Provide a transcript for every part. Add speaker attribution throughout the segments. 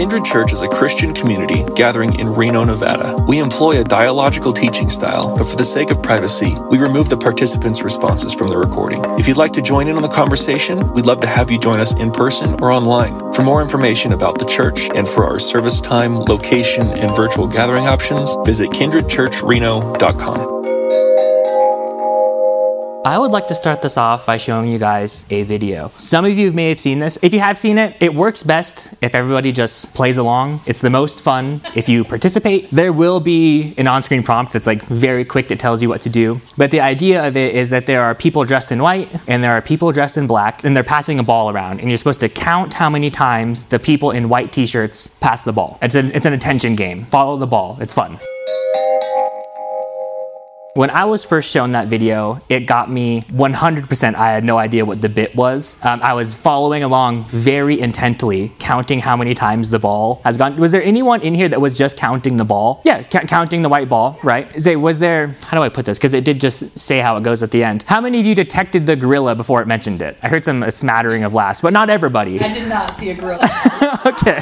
Speaker 1: Kindred Church is a Christian community gathering in Reno, Nevada. We employ a dialogical teaching style, but for the sake of privacy, we remove the participants' responses from the recording. If you'd like to join in on the conversation, we'd love to have you join us in person or online. For more information about the church and for our service time, location, and virtual gathering options, visit kindredchurchreno.com.
Speaker 2: I would like to start this off by showing you guys a video. Some of you may have seen this. If you have seen it, it works best if everybody just plays along. It's the most fun if you participate. There will be an on screen prompt that's like very quick that tells you what to do. But the idea of it is that there are people dressed in white and there are people dressed in black, and they're passing a ball around. And you're supposed to count how many times the people in white t shirts pass the ball. It's an, it's an attention game. Follow the ball, it's fun. When I was first shown that video, it got me 100%. I had no idea what the bit was. Um, I was following along very intently, counting how many times the ball has gone. Was there anyone in here that was just counting the ball? Yeah, ca- counting the white ball, right? There, was there, how do I put this? Because it did just say how it goes at the end. How many of you detected the gorilla before it mentioned it? I heard some a smattering of laughs, but not everybody.
Speaker 3: I did not see a gorilla.
Speaker 2: okay.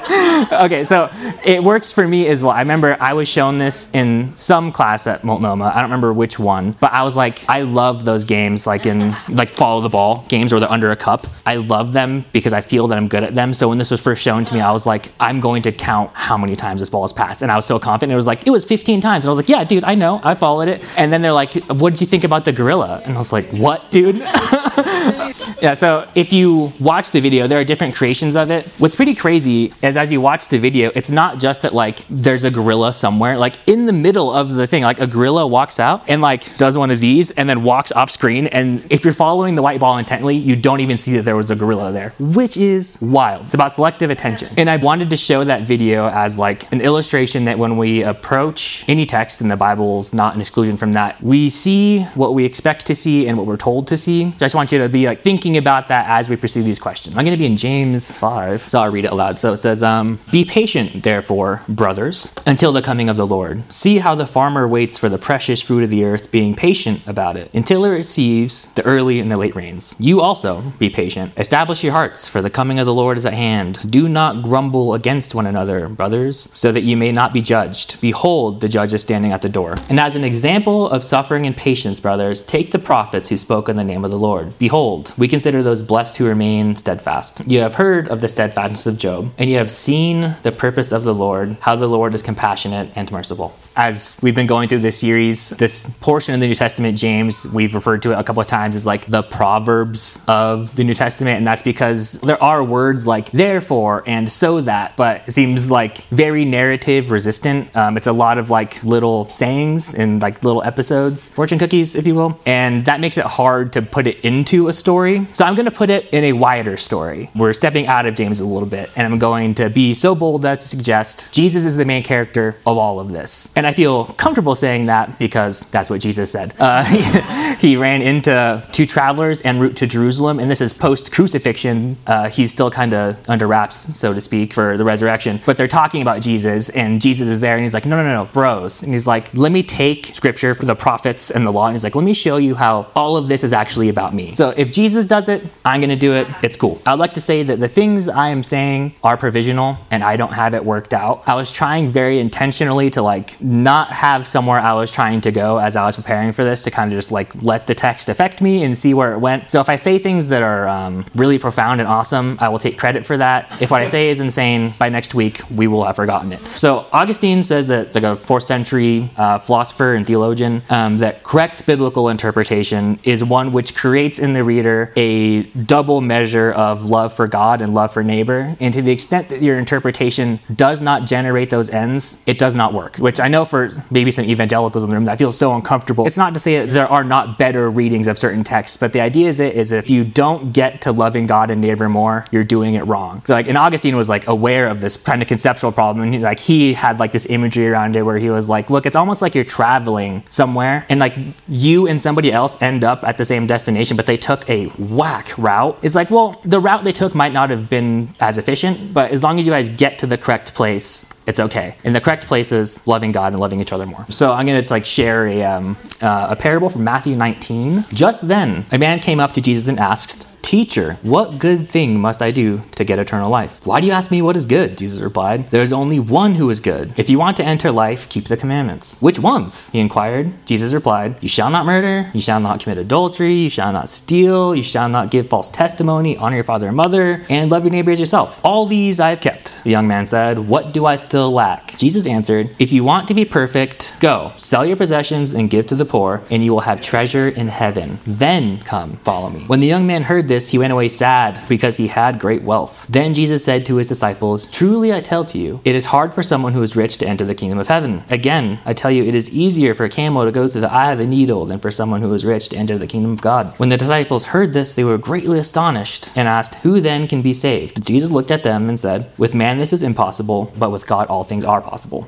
Speaker 2: Okay, so it works for me as well. I remember I was shown this in some class at Multnomah. I don't remember which one, but I was like, I love those games, like in like follow the ball games where they're under a cup. I love them because I feel that I'm good at them. So when this was first shown to me, I was like, I'm going to count how many times this ball has passed, and I was so confident. It was like it was 15 times, and I was like, Yeah, dude, I know, I followed it. And then they're like, What did you think about the gorilla? And I was like, What, dude? yeah. So if you watch the video, there are different creations of it. What's pretty crazy is as you watch the video, it's not just that like there's a gorilla somewhere. Like in the middle of the thing, like a gorilla walks out and like does one of these and then walks off screen. And if you're following the white ball intently, you don't even see that there was a gorilla there, which is wild. It's about selective attention. And I wanted to show that video as like an illustration that when we approach any text in the Bible's not an exclusion from that, we see what we expect to see and what we're told to see. So I just want you to be like thinking about that as we pursue these questions. I'm going to be in James 5, so I'll read it aloud. So it says, um, Be patient, therefore, brothers, until the coming of the Lord. See how the farmer waits for the precious fruit of the earth, being patient about it, until it receives the early and the late rains. You also be patient. Establish your hearts, for the coming of the Lord is at hand. Do not grumble against one another, brothers, so that you may not be judged. Behold, the judge is standing at the door. And as an example of suffering and patience, brothers, take the prophets who spoke in the name of the Lord. Behold, we consider those blessed who remain steadfast. You have heard of the steadfastness of Job, and you have seen the purpose of the Lord, how the Lord is compassionate and merciful. As we've been going through this series, this portion of the New Testament, James, we've referred to it a couple of times as like the Proverbs of the New Testament, and that's because there are words like therefore and so that, but it seems like very narrative resistant. Um, it's a lot of like little sayings and like little episodes, fortune cookies, if you will, and that makes it hard to put it into a story. So I'm going to put it in a wider story. We're stepping out of James a little bit, and I'm going to be so bold as to suggest Jesus is the main character of all of this. And I feel comfortable saying that because that's what Jesus said. Uh, he, ran into two travelers en route to Jerusalem, and this is post crucifixion. Uh, he's still kind of under wraps, so to speak, for the resurrection. But they're talking about Jesus, and Jesus is there, and he's like, no, no, no, no, bros. And he's like, let me take scripture for the prophets and the law, and he's like, let me show you how all of this is actually about me. So if Jesus does it, I'm going to do it. It's cool. I'd like to say that the things I am saying are provisional, and I don't have it worked out. I was trying very intentionally to like not have somewhere I was trying to go as I was preparing for this to kind of just like let the text affect me and see where it went. So if I say things that are um, really profound and awesome, I will take credit for that. If what I say is insane, by next week we will have forgotten it. So Augustine says that like a fourth century uh, philosopher and theologian um, that correct biblical interpretation is one which creates in the reader a double measure of love for God and love for neighbor. And to the extent that your interpretation does not generate those ends, it does not work. Which I know for maybe some evangelicals in the room that feels so uncomfortable. It's not to say that there are not better readings of certain texts, but the idea is it is if you don't get to loving God and neighbor more, you're doing it wrong. So like, and Augustine was like aware of this kind of conceptual problem, and he, like he had like this imagery around it where he was like, look, it's almost like you're traveling somewhere, and like you and somebody else end up at the same destination, but they took a whack route. It's like, well, the route they took might not have been as efficient, but as long as you guys get to the correct place, it's okay. And the correct place is loving God and loving each other more. So I'm gonna just like share a, um, uh, a parable from Matthew 19. Just then, a man came up to Jesus and asked, Teacher, what good thing must I do to get eternal life? Why do you ask me what is good? Jesus replied, There is only one who is good. If you want to enter life, keep the commandments. Which ones? He inquired. Jesus replied, You shall not murder, you shall not commit adultery, you shall not steal, you shall not give false testimony, honor your father and mother, and love your neighbor as yourself. All these I have kept. The young man said, What do I still lack? Jesus answered, If you want to be perfect, go, sell your possessions and give to the poor, and you will have treasure in heaven. Then come, follow me. When the young man heard this, he went away sad because he had great wealth. Then Jesus said to his disciples, Truly I tell to you, it is hard for someone who is rich to enter the kingdom of heaven. Again, I tell you, it is easier for a camel to go through the eye of a needle than for someone who is rich to enter the kingdom of God. When the disciples heard this, they were greatly astonished and asked, Who then can be saved? Jesus looked at them and said, With man this is impossible, but with God all things are possible.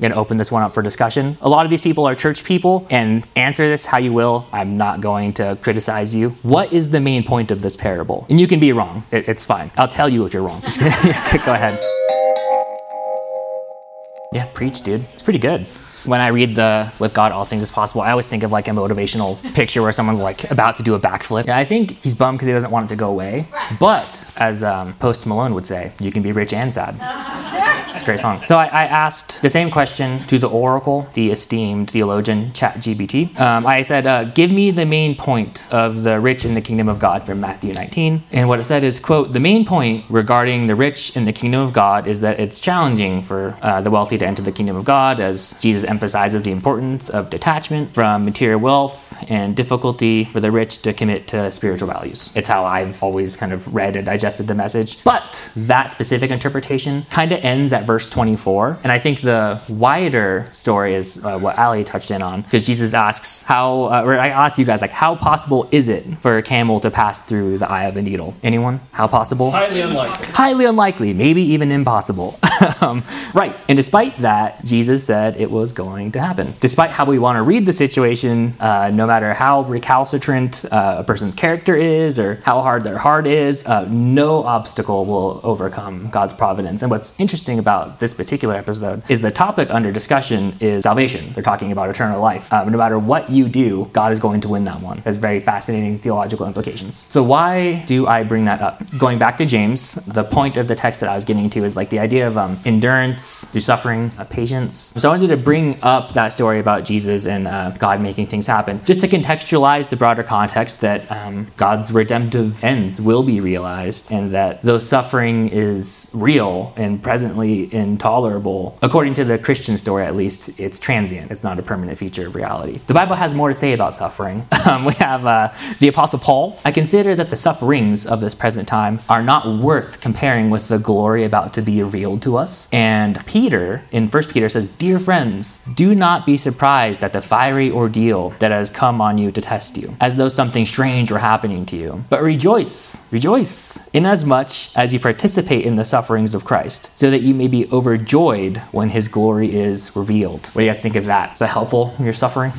Speaker 2: Going to open this one up for discussion. A lot of these people are church people, and answer this how you will. I'm not going to criticize you. What is the main point of this parable? And you can be wrong. It, it's fine. I'll tell you if you're wrong. Go ahead. Yeah, preach, dude. It's pretty good when I read the "With God All Things Is Possible," I always think of like a motivational picture where someone's like about to do a backflip. Yeah, I think he's bummed because he doesn't want it to go away. But as um, Post Malone would say, you can be rich and sad. It's a great song. So I, I, asked the same question to the Oracle, the esteemed theologian ChatGPT. Um, I said, uh, "Give me the main point of the rich in the kingdom of God from Matthew 19." And what it said is, "quote The main point regarding the rich in the kingdom of God is that it's challenging for uh, the wealthy to enter the kingdom of God, as Jesus emphasizes the importance of detachment from material wealth and difficulty for the rich to commit to spiritual values." It's how I've always kind of read and digested the message. But that specific interpretation kind of ends at verse 24. And I think the wider story is uh, what Ali touched in on, because Jesus asks, How, uh, or I ask you guys, like, how possible is it for a camel to pass through the eye of a needle? Anyone? How possible?
Speaker 3: Highly unlikely.
Speaker 2: Highly unlikely, maybe even impossible. um, right. And despite that, Jesus said it was going to happen. Despite how we want to read the situation, uh, no matter how recalcitrant uh, a person's character is or how hard their heart is, uh, no obstacle will overcome God's providence. And what's interesting about this particular episode is the topic under discussion is salvation. They're talking about eternal life. Um, no matter what you do, God is going to win that one. Has very fascinating theological implications. So why do I bring that up? Going back to James, the point of the text that I was getting to is like the idea of um, endurance through suffering, uh, patience. So I wanted to bring up that story about Jesus and uh, God making things happen, just to contextualize the broader context that um, God's redemptive ends will be realized, and that though suffering is real and presently intolerable. According to the Christian story, at least, it's transient. It's not a permanent feature of reality. The Bible has more to say about suffering. Um, we have uh, the Apostle Paul. I consider that the sufferings of this present time are not worth comparing with the glory about to be revealed to us. And Peter, in 1 Peter, says, Dear friends, do not be surprised at the fiery ordeal that has come on you to test you, as though something strange were happening to you. But rejoice, rejoice, inasmuch as you participate in the sufferings of Christ, so that you may be overjoyed when his glory is revealed. What do you guys think of that? Is that helpful when you're suffering?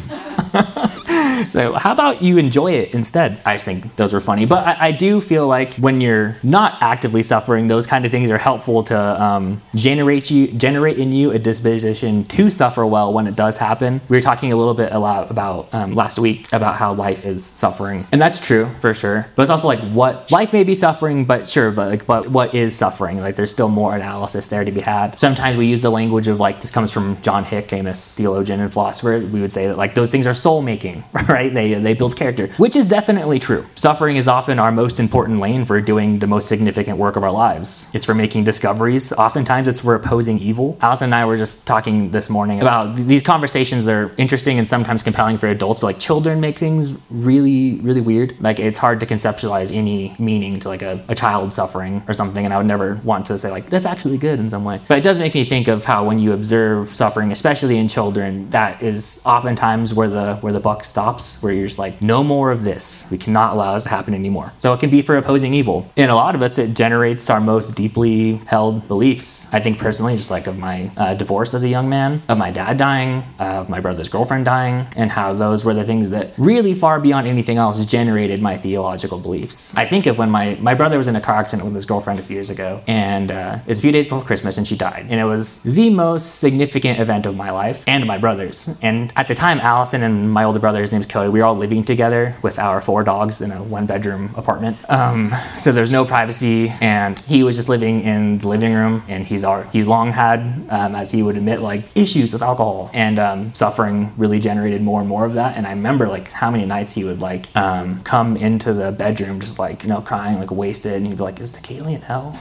Speaker 2: so how about you enjoy it instead? I just think those were funny. But I, I, do feel like when you're not actively suffering, those kind of things are helpful to um, generate you generate in you a disposition to suffer well when it does happen. We were talking a little bit a lot about um, last week about how life is suffering, and that's true for sure. But it's also like what life may be suffering, but sure, but like but what is suffering? Like there's still more analysis there to be had. Sometimes we use the language of like this comes from John Hick, famous theologian and philosopher. We would say that like those things are soul making, right? They, they build character, which is definitely true. Suffering is often our most important lane for doing the most significant work of our lives. It's for making discoveries. Oftentimes it's for opposing evil. Allison and I were just talking this morning about these conversations that are interesting and sometimes compelling for adults, but like children make things really, really weird. Like it's hard to conceptualize any meaning to like a, a child suffering or something. And I would never want to say like, that's actually good in some way. But it does make me think of how when you observe suffering, especially in children, that is oftentimes where the where the buck stops, where you're just like, no more of this. We cannot allow this to happen anymore. So it can be for opposing evil. In a lot of us, it generates our most deeply held beliefs. I think personally, just like of my uh, divorce as a young man, of my dad dying, of my brother's girlfriend dying, and how those were the things that really far beyond anything else generated my theological beliefs. I think of when my, my brother was in a car accident with his girlfriend a few years ago, and uh, it was a few days before Christmas, and she died. And it was the most significant event of my life and my brother's. And at the time, Allison and my older brother, his name's Dakota, we were all living together with our four dogs in a one bedroom apartment. Um, so there's no privacy, and he was just living in the living room, and he's our, he's long had, um, as he would admit, like issues with alcohol, and um, suffering really generated more and more of that. And I remember like how many nights he would like um, come into the bedroom just like you know crying like wasted, and he'd be like, "Is the Kaylee in hell?"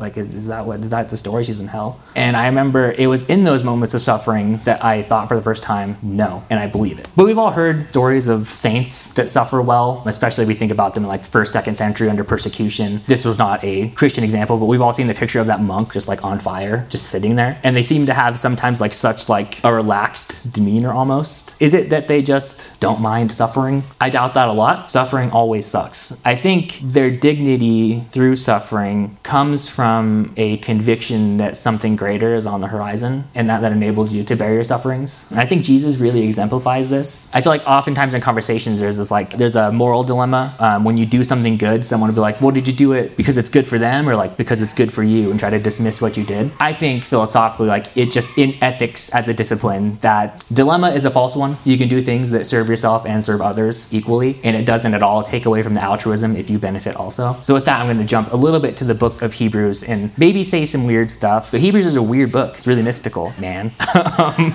Speaker 2: Like, is, is that what is that the story? She's in hell. And I remember it was in those moments of suffering that I thought for the first time, no, and I believe it. But we've all heard stories of saints that suffer well, especially we think about them in like the first, second century under persecution. This was not a Christian example, but we've all seen the picture of that monk just like on fire, just sitting there. And they seem to have sometimes like such like a relaxed demeanor almost. Is it that they just don't mind suffering? I doubt that a lot. Suffering always sucks. I think their dignity through suffering comes from a conviction that something greater is on the horizon and that that enables you to bear your sufferings. And I think Jesus really exemplifies this. I feel like oftentimes in conversations there's this like there's a moral dilemma. Um, when you do something good, someone will be like, "Well, did you do it because it's good for them or like because it's good for you?" and try to dismiss what you did. I think philosophically, like it just in ethics as a discipline, that dilemma is a false one. You can do things that serve yourself and serve others equally, and it doesn't at all take away from the altruism if you benefit also. So with that, I'm going to jump a little bit to the book of Hebrews and maybe say some weird stuff. But Hebrews is a weird book. It's really mystical, man. um,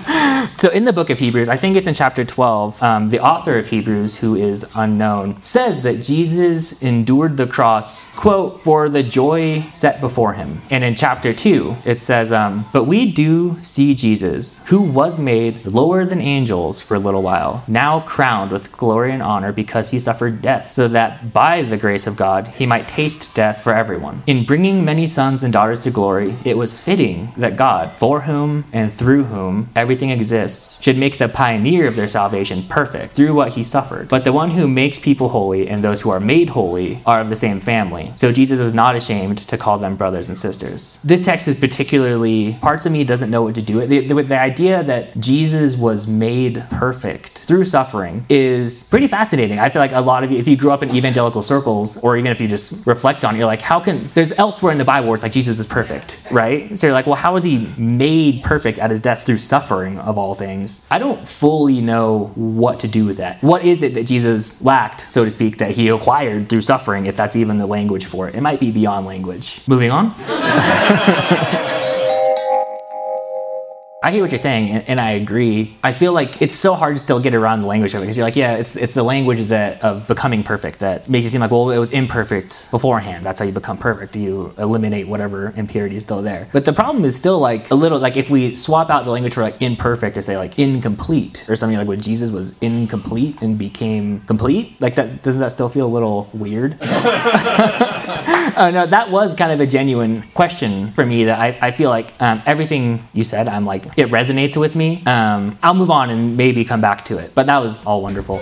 Speaker 2: so in the book of Hebrews, I think it's in chapter 12, um, the author of Hebrews, who is unknown, says that Jesus endured the cross, quote, for the joy set before him. And in chapter 2, it says, um, But we do see Jesus, who was made lower than angels for a little while, now crowned with glory and honor because he suffered death, so that by the grace of God he might taste death for everyone. In bringing many sons and daughters to glory, it was fitting that God, for whom and through whom everything exists, should make the pioneer of their salvation perfect through what he suffered. But the one who makes people holy and those who are made holy are of the same family. So Jesus is not ashamed to call them brothers and sisters. This text is particularly, parts of me doesn't know what to do with. The, the, the idea that Jesus was made perfect through suffering is pretty fascinating. I feel like a lot of you, if you grew up in evangelical circles, or even if you just reflect on it, you're like, how can, there's elsewhere in the Bible where it's like Jesus is perfect, right? So you're like, well, how was he made perfect at his death through suffering of all things? I don't fully know what to do with that. What is it that Jesus lacked, so to speak, that he acquired through suffering, if that's even the language for it? It might be beyond language. Moving on. I hear what you're saying, and, and, I agree. I feel like it's so hard to still get around the language of it because you're like, yeah, it's it's the language that of becoming perfect that makes you seem like, well, it was imperfect beforehand. That's how you become perfect. You eliminate whatever impurity is still there. But the problem is still like a little like if we swap out the language for like imperfect to say like incomplete or something like when Jesus was incomplete and became complete, like that doesn't that still feel a little weird? oh no, that was kind of a genuine question for me that I, I feel like um, everything you said, I'm like it resonates with me. Um, I'll move on and maybe come back to it. But that was all wonderful.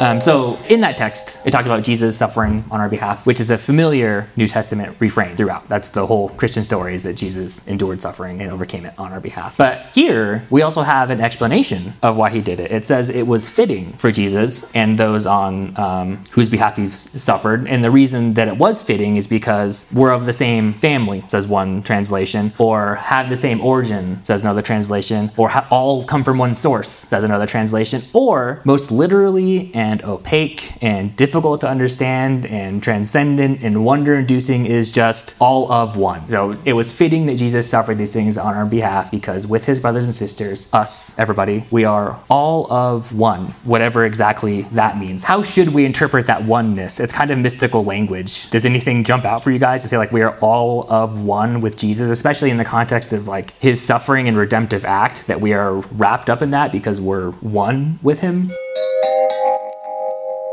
Speaker 2: Um, so in that text, it talked about Jesus suffering on our behalf, which is a familiar New Testament refrain throughout. That's the whole Christian story is that Jesus endured suffering and overcame it on our behalf. But here, we also have an explanation of why he did it. It says it was fitting for Jesus and those on um, whose behalf he suffered. And the reason that it was fitting is because we're of the same family, says one translation, or have the same origin, says another translation, or ha- all come from one source, says another translation, or most literally and and opaque and difficult to understand and transcendent and wonder inducing is just all of one. So it was fitting that Jesus suffered these things on our behalf because with his brothers and sisters, us, everybody, we are all of one, whatever exactly that means. How should we interpret that oneness? It's kind of mystical language. Does anything jump out for you guys to say like we are all of one with Jesus, especially in the context of like his suffering and redemptive act that we are wrapped up in that because we're one with him?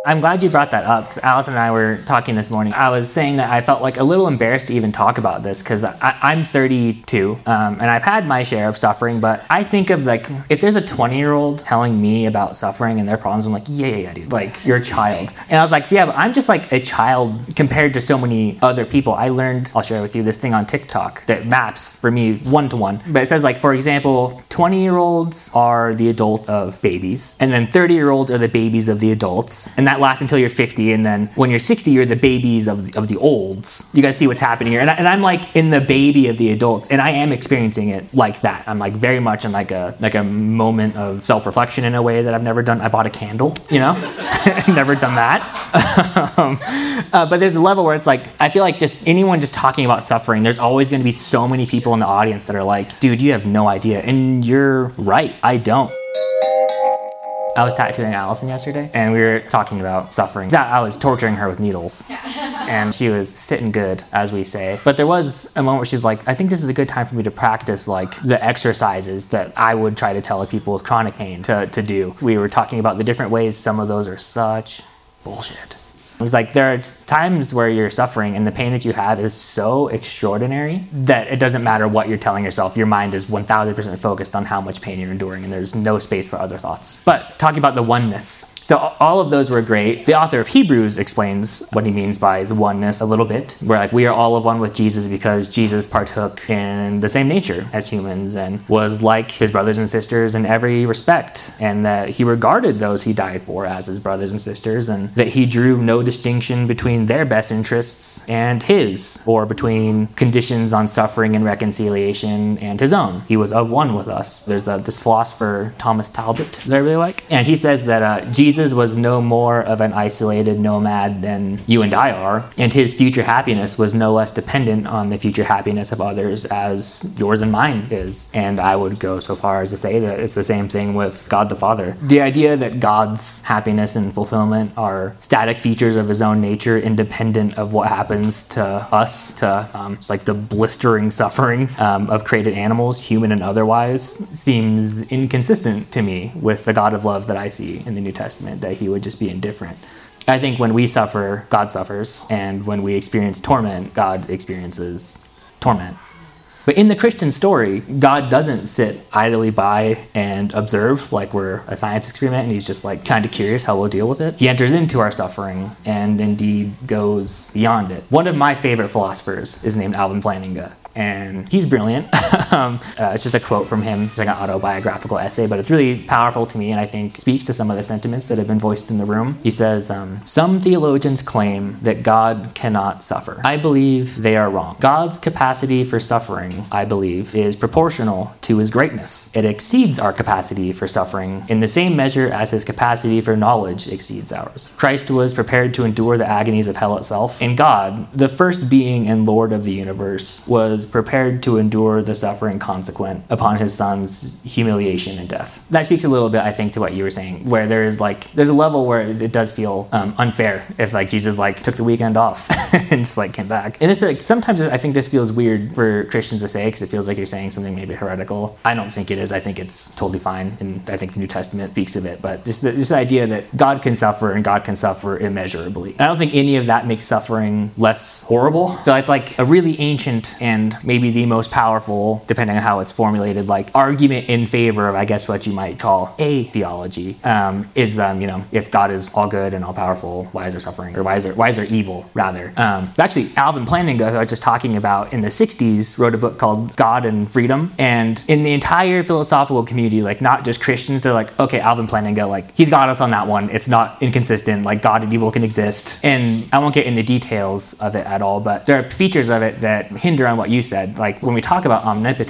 Speaker 2: I'm glad you brought that up because Allison and I were talking this morning. I was saying that I felt like a little embarrassed to even talk about this because I'm 32 um, and I've had my share of suffering, but I think of like if there's a 20 year old telling me about suffering and their problems, I'm like, yeah, yeah, yeah, dude, like you're a child. And I was like, yeah, but I'm just like a child compared to so many other people. I learned, I'll share with you this thing on TikTok that maps for me one to one. But it says, like, for example, 20 year olds are the adults of babies, and then 30 year olds are the babies of the adults. And that lasts until you're 50, and then when you're 60, you're the babies of the, of the olds. You guys see what's happening here, and, I, and I'm like in the baby of the adults, and I am experiencing it like that. I'm like very much in like a like a moment of self reflection in a way that I've never done. I bought a candle, you know, never done that. um, uh, but there's a level where it's like I feel like just anyone just talking about suffering, there's always going to be so many people in the audience that are like, dude, you have no idea, and you're right, I don't. I was tattooing Allison yesterday, and we were talking about suffering. I was torturing her with needles, and she was sitting good, as we say. But there was a moment where she's like, "I think this is a good time for me to practice like the exercises that I would try to tell people with chronic pain to, to do." We were talking about the different ways some of those are such bullshit. Was like there are times where you're suffering and the pain that you have is so extraordinary that it doesn't matter what you're telling yourself. Your mind is 1000% focused on how much pain you're enduring and there's no space for other thoughts. But talking about the oneness, so all of those were great. The author of Hebrews explains what he means by the oneness a little bit. We're like we are all of one with Jesus because Jesus partook in the same nature as humans and was like his brothers and sisters in every respect, and that he regarded those he died for as his brothers and sisters, and that he drew no distinction between their best interests and his, or between conditions on suffering and reconciliation and his own. He was of one with us. There's a, this philosopher Thomas Talbott, that I really like, and he says that uh, Jesus Jesus was no more of an isolated nomad than you and I are, and his future happiness was no less dependent on the future happiness of others as yours and mine is. And I would go so far as to say that it's the same thing with God the Father. The idea that God's happiness and fulfillment are static features of his own nature, independent of what happens to us, to um, it's like the blistering suffering um, of created animals, human and otherwise, seems inconsistent to me with the God of love that I see in the New Testament that he would just be indifferent. I think when we suffer, God suffers, and when we experience torment, God experiences torment. But in the Christian story, God doesn't sit idly by and observe like we're a science experiment and he's just like kind of curious how we'll deal with it. He enters into our suffering and indeed goes beyond it. One of my favorite philosophers is named Alvin Plantinga and he's brilliant. um, uh, it's just a quote from him. It's like an autobiographical essay, but it's really powerful to me and I think speaks to some of the sentiments that have been voiced in the room. He says, um, Some theologians claim that God cannot suffer. I believe they are wrong. God's capacity for suffering, I believe, is proportional to his greatness. It exceeds our capacity for suffering in the same measure as his capacity for knowledge exceeds ours. Christ was prepared to endure the agonies of hell itself, and God, the first being and Lord of the universe, was prepared to endure the suffering consequent upon his son's humiliation and death. That speaks a little bit, I think, to what you were saying, where there is like there's a level where it does feel um, unfair if like Jesus like took the weekend off and just like came back. And it's like sometimes I think this feels weird for Christians to say because it feels like you're saying something maybe heretical. I don't think it is. I think it's totally fine, and I think the New Testament speaks of it. But just the, this idea that God can suffer and God can suffer immeasurably. I don't think any of that makes suffering less horrible. So it's like a really ancient and maybe the most powerful, depending on how it's formulated, like argument in favor of, I guess, what you might call atheology um, is, um, you know, if God is all good and all powerful, why is there suffering? Or why is there, why is there evil, rather? Um, actually, Alvin Plantinga, who I was just talking about in the 60s, wrote a book called God and Freedom. And in the entire philosophical community, like not just Christians, they're like, okay, Alvin Plantinga, like he's got us on that one. It's not inconsistent. Like God and evil can exist. And I won't get in the details of it at all, but there are features of it that hinder on what you said, like when we talk about omnipotence,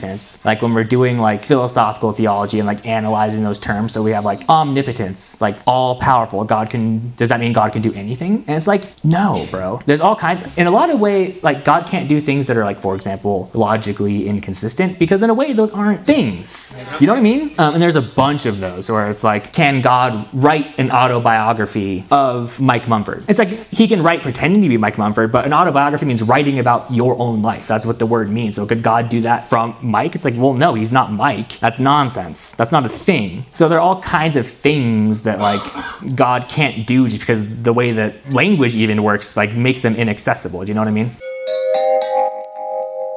Speaker 2: like when we're doing like philosophical theology and like analyzing those terms, so we have like omnipotence, like all powerful. God can, does that mean God can do anything? And it's like, no, bro. There's all kinds, in a lot of ways, like God can't do things that are like, for example, logically inconsistent because in a way those aren't things. Do you know what I mean? Um, and there's a bunch of those where it's like, can God write an autobiography of Mike Mumford? It's like he can write pretending to be Mike Mumford, but an autobiography means writing about your own life. That's what the word means. So could God do that from Mike? It's like, well, no, he's not Mike. That's nonsense. That's not a thing. So there are all kinds of things that like God can't do just because the way that language even works like makes them inaccessible. Do you know what I mean?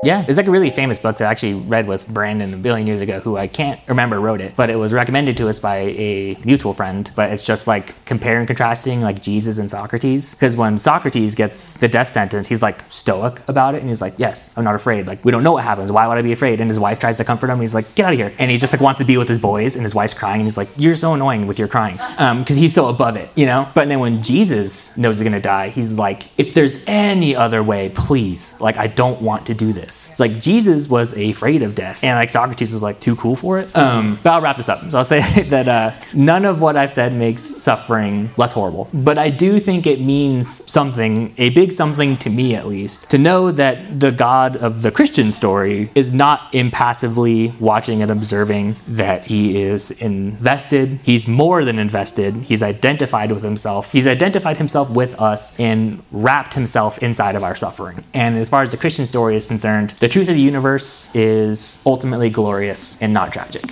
Speaker 2: Yeah, it's like a really famous book that I actually read with Brandon a billion years ago, who I can't remember wrote it, but it was recommended to us by a mutual friend. But it's just like comparing and contrasting like Jesus and Socrates. Because when Socrates gets the death sentence, he's like stoic about it, and he's like, "Yes, I'm not afraid. Like we don't know what happens. Why would I be afraid?" And his wife tries to comfort him. He's like, "Get out of here!" And he just like wants to be with his boys, and his wife's crying, and he's like, "You're so annoying with your crying," because um, he's so above it, you know. But then when Jesus knows he's gonna die, he's like, "If there's any other way, please. Like I don't want to do this." It's like Jesus was afraid of death, and like Socrates was like too cool for it. Um, but I'll wrap this up. So I'll say that uh, none of what I've said makes suffering less horrible, but I do think it means something, a big something to me at least, to know that the God of the Christian story is not impassively watching and observing, that he is invested. He's more than invested. He's identified with himself. He's identified himself with us and wrapped himself inside of our suffering. And as far as the Christian story is concerned, the truth of the universe is ultimately glorious and not tragic.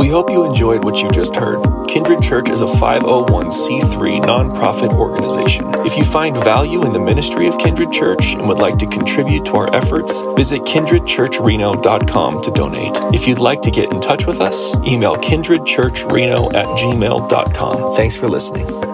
Speaker 1: We hope you enjoyed what you just heard. Kindred Church is a 501c3 nonprofit organization. If you find value in the ministry of Kindred Church and would like to contribute to our efforts, visit kindredchurchreno.com to donate. If you'd like to get in touch with us, email kindredchurchreno at gmail.com. Thanks for listening.